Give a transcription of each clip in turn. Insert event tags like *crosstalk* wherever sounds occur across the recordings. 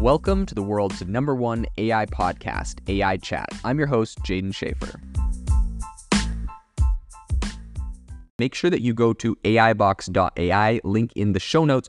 Welcome to the world's number one AI podcast, AI Chat. I'm your host, Jaeden Schafer. Make sure that you go to AIbox.ai, link in the show notes,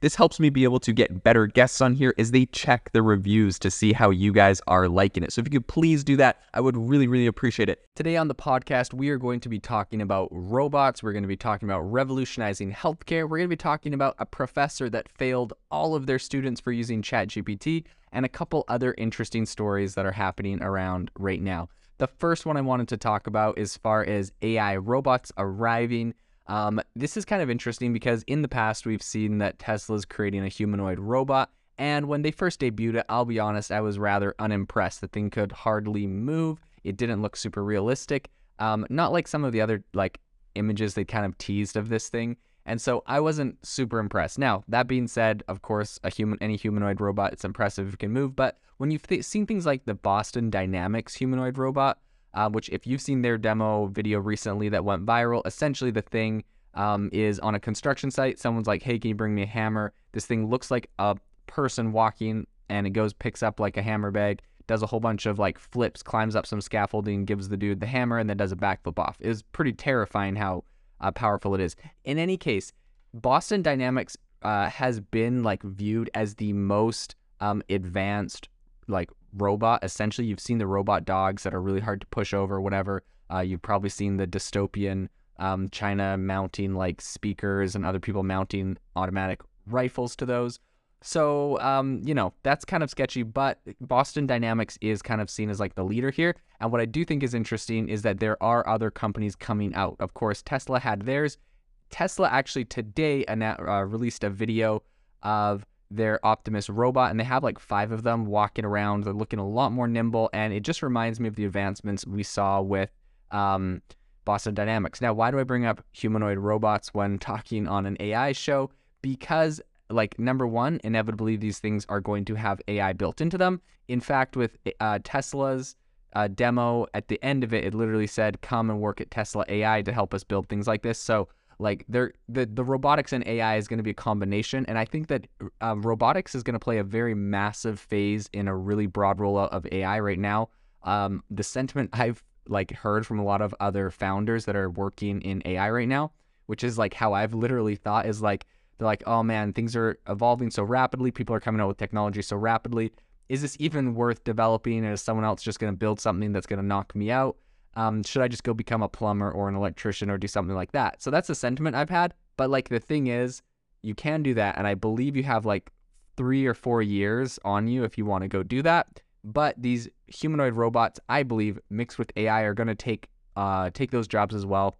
This helps me be able to get better guests on here as they check the reviews to see how you guys are liking it. So if you could please do that, I would really, really appreciate it. Today on the podcast, we are going to be talking about robots. We're going to be talking about revolutionizing healthcare. We're going to be talking about a professor that failed all of their students for using ChatGPT and a couple other interesting stories that are happening around right now. The first one I wanted to talk about as far as AI robots arriving. Um, this is kind of interesting because in the past we've seen that Tesla's creating a humanoid robot, and when they first debuted it, I'll be honest, I was rather unimpressed. The thing could hardly move. It didn't look super realistic. Um, not like some of the other like images they kind of teased of this thing. And so I wasn't super impressed. Now, that being said, of course, a human any humanoid robot, it's impressive if it can move, but when you've th- seen things like the Boston Dynamics humanoid robot, uh, which if you've seen their demo video recently that went viral, essentially the thing um, is on a construction site. Someone's like, "Hey, can you bring me a hammer?" This thing looks like a person walking, and it goes picks up like a hammer bag, does a whole bunch of like flips, climbs up some scaffolding, gives the dude the hammer, and then does a backflip off. It is pretty terrifying how uh, powerful it is. In any case, Boston Dynamics uh, has been like viewed as the most um, advanced like robot. Essentially, you've seen the robot dogs that are really hard to push over, whatever. Uh, you've probably seen the dystopian um, China mounting like speakers and other people mounting automatic rifles to those. So, um, you know, that's kind of sketchy, but Boston Dynamics is kind of seen as like the leader here. And what I do think is interesting is that there are other companies coming out. Of course, Tesla had theirs. Tesla actually today uh, released a video of their Optimus robot, and they have like five of them walking around. They're looking a lot more nimble, and it just reminds me of the advancements we saw with um, Boston Dynamics. Now, why do I bring up humanoid robots when talking on an AI show? Because, like, number one, inevitably these things are going to have AI built into them. In fact, with uh, Tesla's uh, demo at the end of it, it literally said, "Come and work at Tesla AI to help us build things like this." So like the the robotics and AI is going to be a combination, and I think that um, robotics is going to play a very massive phase in a really broad rollout of AI right now. Um, the sentiment I've like heard from a lot of other founders that are working in AI right now, which is like how I've literally thought is like they're like, oh man, things are evolving so rapidly, people are coming out with technology so rapidly. Is this even worth developing? Is someone else just going to build something that's going to knock me out? Um, should I just go become a plumber or an electrician or do something like that? So that's a sentiment I've had. But like the thing is, you can do that, and I believe you have like three or four years on you if you want to go do that. But these humanoid robots, I believe, mixed with AI, are going to take uh, take those jobs as well.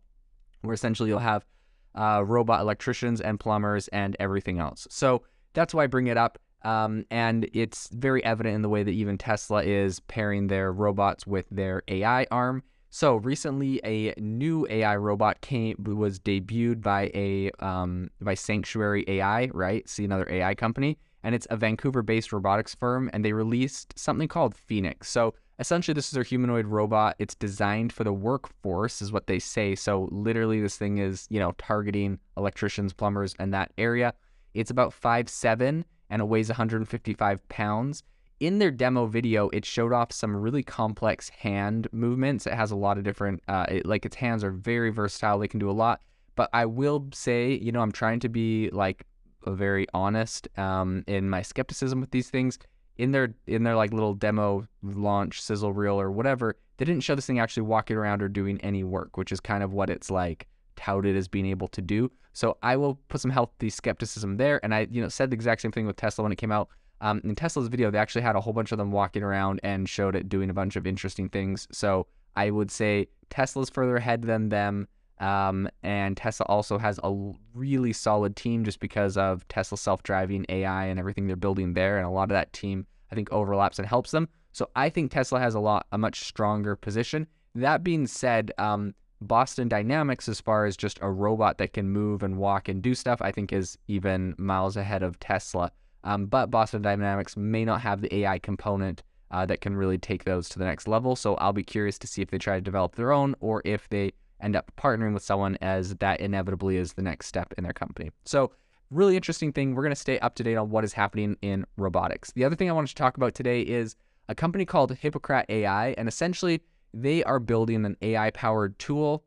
Where essentially you'll have uh, robot electricians and plumbers and everything else. So that's why I bring it up. Um, and it's very evident in the way that even Tesla is pairing their robots with their AI arm. So recently, a new AI robot came was debuted by a um, by Sanctuary AI, right? See another AI company, and it's a Vancouver-based robotics firm, and they released something called Phoenix. So essentially, this is a humanoid robot. It's designed for the workforce, is what they say. So literally, this thing is you know targeting electricians, plumbers, and that area. It's about five seven, and it weighs 155 pounds in their demo video, it showed off some really complex hand movements. It has a lot of different, uh, it, like its hands are very versatile. They can do a lot. But I will say, you know, I'm trying to be like very honest um, in my skepticism with these things. In their in their like little demo launch sizzle reel or whatever, they didn't show this thing actually walking around or doing any work, which is kind of what it's like touted as being able to do. So I will put some healthy skepticism there. And I, you know, said the exact same thing with Tesla when it came out. Um, in Tesla's video, they actually had a whole bunch of them walking around and showed it doing a bunch of interesting things. So I would say Tesla's further ahead than them. Um, and Tesla also has a really solid team just because of Tesla self driving AI and everything they're building there. And a lot of that team, I think overlaps and helps them. So I think Tesla has a lot a much stronger position. That being said, um, Boston Dynamics, as far as just a robot that can move and walk and do stuff, I think is even miles ahead of Tesla. Um, but Boston Dynamics may not have the AI component uh, that can really take those to the next level. So I'll be curious to see if they try to develop their own or if they end up partnering with someone as that inevitably is the next step in their company. So really interesting thing. We're going to stay up to date on what is happening in robotics. The other thing I wanted to talk about today is a company called Hippocratic AI, and essentially they are building an AI powered tool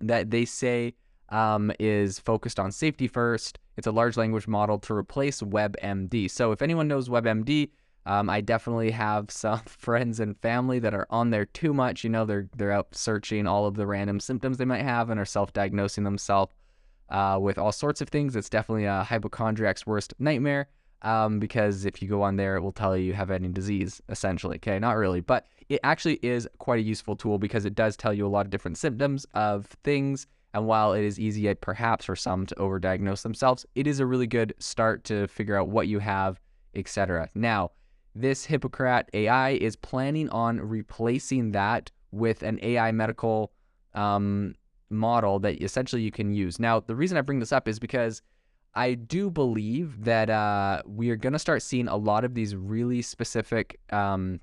that they say um, is focused on safety first. It's a large language model to replace WebMD. So if anyone knows WebMD, um, I definitely have some *laughs* friends and family that are on there too much. You know, they're they're out searching all of the random symptoms they might have and are self-diagnosing themselves uh, with all sorts of things. It's definitely a hypochondriac's worst nightmare um, because if you go on there, it will tell you you have any disease, essentially. Okay, not really, but it actually is quite a useful tool because it does tell you a lot of different symptoms of things. And while it is easy, perhaps for some to overdiagnose themselves, it is a really good start to figure out what you have, etc. Now, this Hippocratic AI is planning on replacing that with an AI medical um, model that essentially you can use. Now, the reason I bring this up is because I do believe that uh, we are going to start seeing a lot of these really specific um,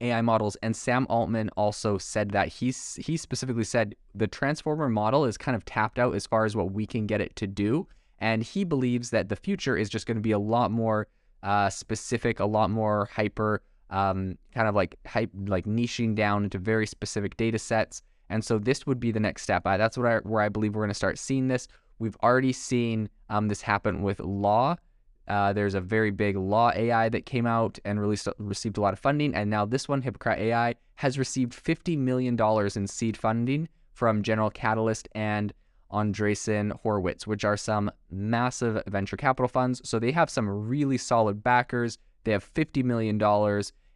AI models. And Sam Altman also said that he's he specifically said the transformer model is kind of tapped out as far as what we can get it to do. And he believes that the future is just going to be a lot more uh, specific, a lot more hyper, um, kind of like hype, like niching down into very specific data sets. And so this would be the next step. I, that's what I, where I believe we're going to start seeing this. We've already seen um, this happen with law. Uh, there's a very big law AI that came out and released, received a lot of funding. And now this one, Hippocratic AI, has received $50 million in seed funding from General Catalyst and Andreessen Horowitz, which are some massive venture capital funds. So they have some really solid backers. They have $50 million.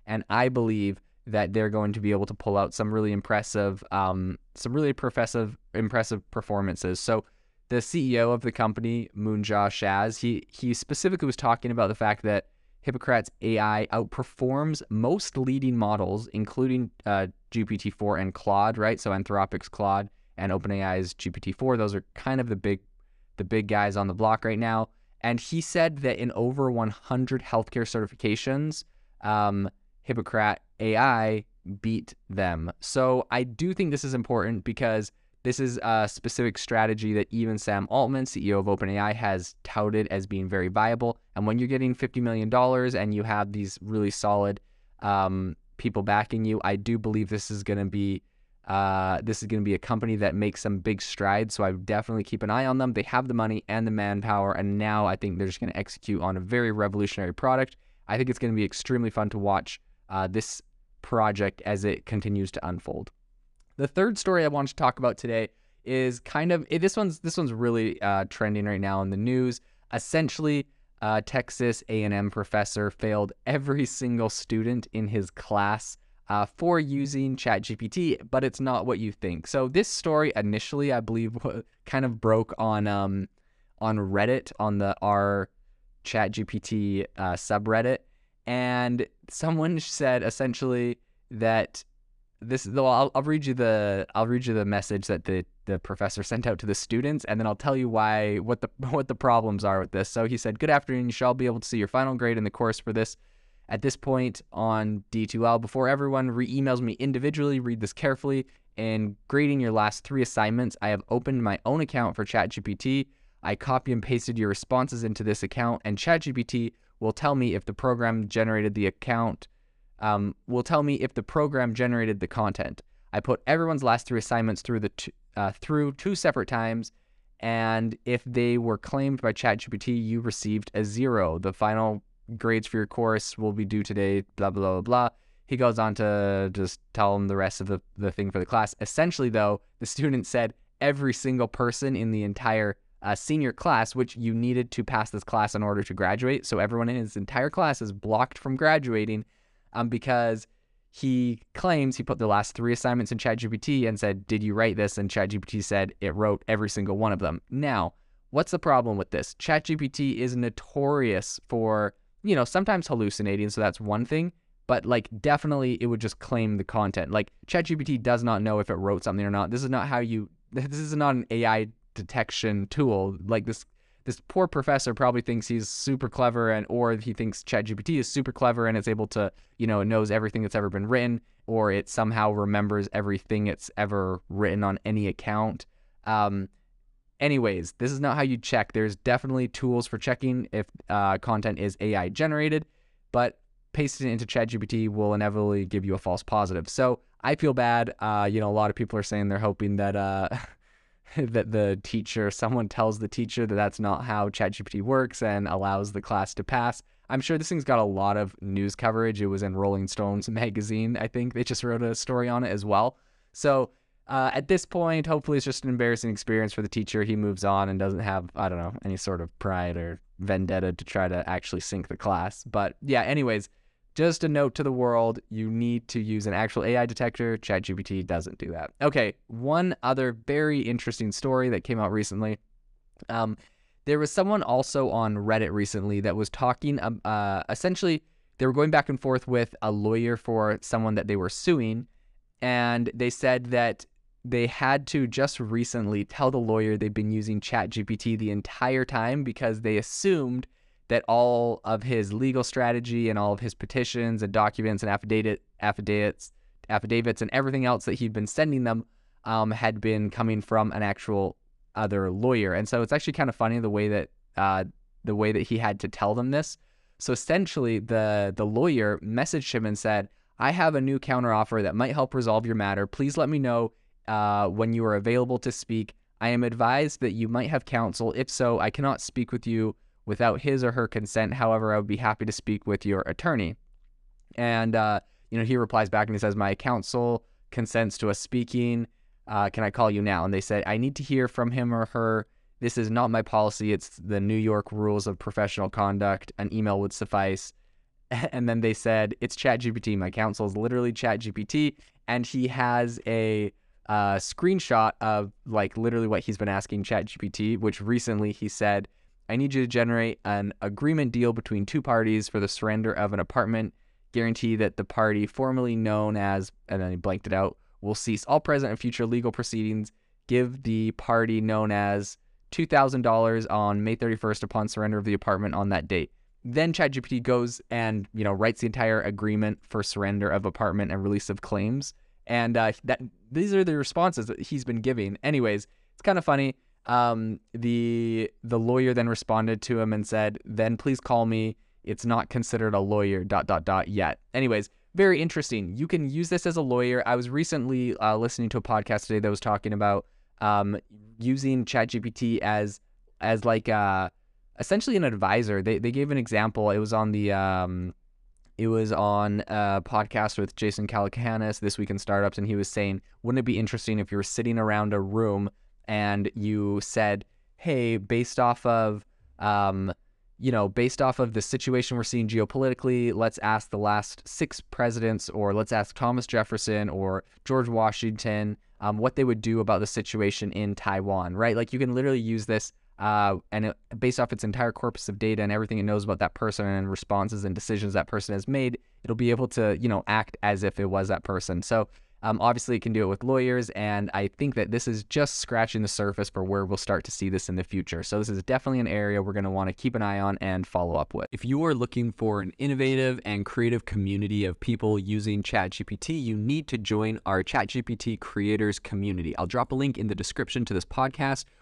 And I believe that they're going to be able to pull out some really impressive, um, some really impressive, impressive performances. So the CEO of the company, Munjal Shah, he he specifically was talking about the fact that Hippocratic's AI outperforms most leading models, including uh, GPT-4 and Claude, right? So Anthropic's Claude and OpenAI's GPT-4. Those are kind of the big the big guys on the block right now. And he said that in over 100 healthcare certifications, um, Hippocratic AI beat them. So I do think this is important because this is a specific strategy that even Sam Altman, CEO of OpenAI, has touted as being very viable. And when you're getting $50 million and you have these really solid um, people backing you, I do believe this is going to be uh, this is going to be a company that makes some big strides. So I definitely keep an eye on them. They have the money and the manpower, and now I think they're just going to execute on a very revolutionary product. I think it's going to be extremely fun to watch uh, this project as it continues to unfold. The third story I want to talk about today is kind of this one's this one's really uh, trending right now in the news. Essentially, a Texas A&M professor failed every single student in his class uh, for using ChatGPT, but it's not what you think. So this story initially, I believe, kind of broke on um, on Reddit on the r ChatGPT uh, subreddit, and someone *laughs* said essentially that this though I'll, I'll read you the I'll read you the message that the the professor sent out to the students and then I'll tell you why what the *laughs* what the problems are with this. So he said, "Good afternoon. You shall be able to see your final grade in the course for this at this point on D2L before everyone re-emails me individually. Read this carefully. In grading your last 3 assignments, I have opened my own account for ChatGPT. I copy and pasted your responses into this account and ChatGPT will tell me if the program generated the account um, will tell me if the program generated the content. I put everyone's last three assignments through the t- uh, through two separate times, and if they were claimed by ChatGPT, you received a zero. The final grades for your course will be due today. Blah blah blah blah. He goes on to just tell them the rest of the, the thing for the class. Essentially, though, the student said every single person in the entire uh, senior class, which you needed to pass this class in order to graduate. So everyone in his entire class is blocked from graduating um, because he claims he put the last three assignments in ChatGPT and said, Did you write this? And ChatGPT said it wrote every single one of them. Now, what's the problem with this? ChatGPT is notorious for, you know, sometimes hallucinating. So that's one thing. But like, definitely, it would just claim the content. Like, ChatGPT does not know if it wrote something or not. This is not how you. *laughs* This is not an AI detection tool. Like this, this poor professor probably thinks he's super clever, and or he thinks ChatGPT is super clever and it's able to, you know, knows everything that's ever been written, or it somehow remembers everything it's ever written on any account. Um, anyways, this is not how you check. There's definitely tools for checking if uh, content is AI generated, but pasting it into ChatGPT will inevitably give you a false positive. So I feel bad. Uh, you know, a lot of people are saying they're hoping that uh, *laughs* *laughs* that the teacher, someone tells the teacher that that's not how ChatGPT works and allows the class to pass. I'm sure this thing's got a lot of news coverage. It was in Rolling Stones *laughs* magazine, I think. They just wrote a story on it as well. So uh, at this point, hopefully, it's just an embarrassing experience for the teacher. He moves on and doesn't have, I don't know, any sort of pride or vendetta to try to actually sink the class. But yeah, anyways, just a note to the world you need to use an actual AI detector. ChatGPT doesn't do that. Okay, one other very interesting story that came out recently. Um, there was someone also on Reddit recently that was talking, um, uh, essentially, they were going back and forth with a lawyer for someone that they were suing. And they said that they had to just recently tell the lawyer they've been using ChatGPT the entire time because they assumed that all of his legal strategy and all of his petitions and documents and affidavit, affidavits, affidavits and everything else that he'd been sending them um, had been coming from an actual other lawyer. And so it's actually kind of funny the way that uh, the way that he had to tell them this. So essentially, the the lawyer messaged him and said, "I have a new counteroffer that might help resolve your matter. Please let me know uh, when you are available to speak. I am advised that you might have counsel. If so, I cannot speak with you without his or her consent. However, I would be happy to speak with your attorney. And, uh, you know, he replies back and he says, My counsel consents to us speaking. Uh, can I call you now? And they said, I need to hear from him or her. This is not my policy. It's the New York rules of professional conduct. An email would suffice. *laughs* And then they said, It's ChatGPT. My counsel is literally ChatGPT. And he has a uh, screenshot of like literally what he's been asking ChatGPT, which recently he said, I need you to generate an agreement deal between two parties for the surrender of an apartment. Guarantee that the party formerly known as, and then he blanked it out, will cease all present and future legal proceedings. Give the party known as $2,000 on May 31st upon surrender of the apartment on that date. Then ChatGPT goes and you know writes the entire agreement for surrender of apartment and release of claims, and uh, that these are the responses that he's been giving. Anyways, it's kind of funny. Um, the the lawyer then responded to him and said, "Then please call me. It's not considered a lawyer." Dot dot dot yet. Anyways, very interesting. You can use this as a lawyer. I was recently uh, listening to a podcast today that was talking about um, using ChatGPT as as like uh, essentially an advisor. They they gave an example. It was on the um, it was on a podcast with Jason Calacanis this week in startups, and he was saying, wouldn't it be interesting if you were sitting around a room and you said, hey, based off of, um, you know, based off of the situation we're seeing geopolitically, let's ask the last six presidents, or let's ask Thomas Jefferson or George Washington um, what they would do about the situation in Taiwan, right? Like you can literally use this uh, and it, based off its entire corpus of data and everything it knows about that person and responses and decisions that person has made, it'll be able to, you know, act as if it was that person. So um, obviously, it can do it with lawyers, and I think that this is just scratching the surface for where we'll start to see this in the future. So, this is definitely an area we're going to want to keep an eye on and follow up with. If you are looking for an innovative and creative community of people using ChatGPT, you need to join our ChatGPT creators community. I'll drop a link in the description to this podcast.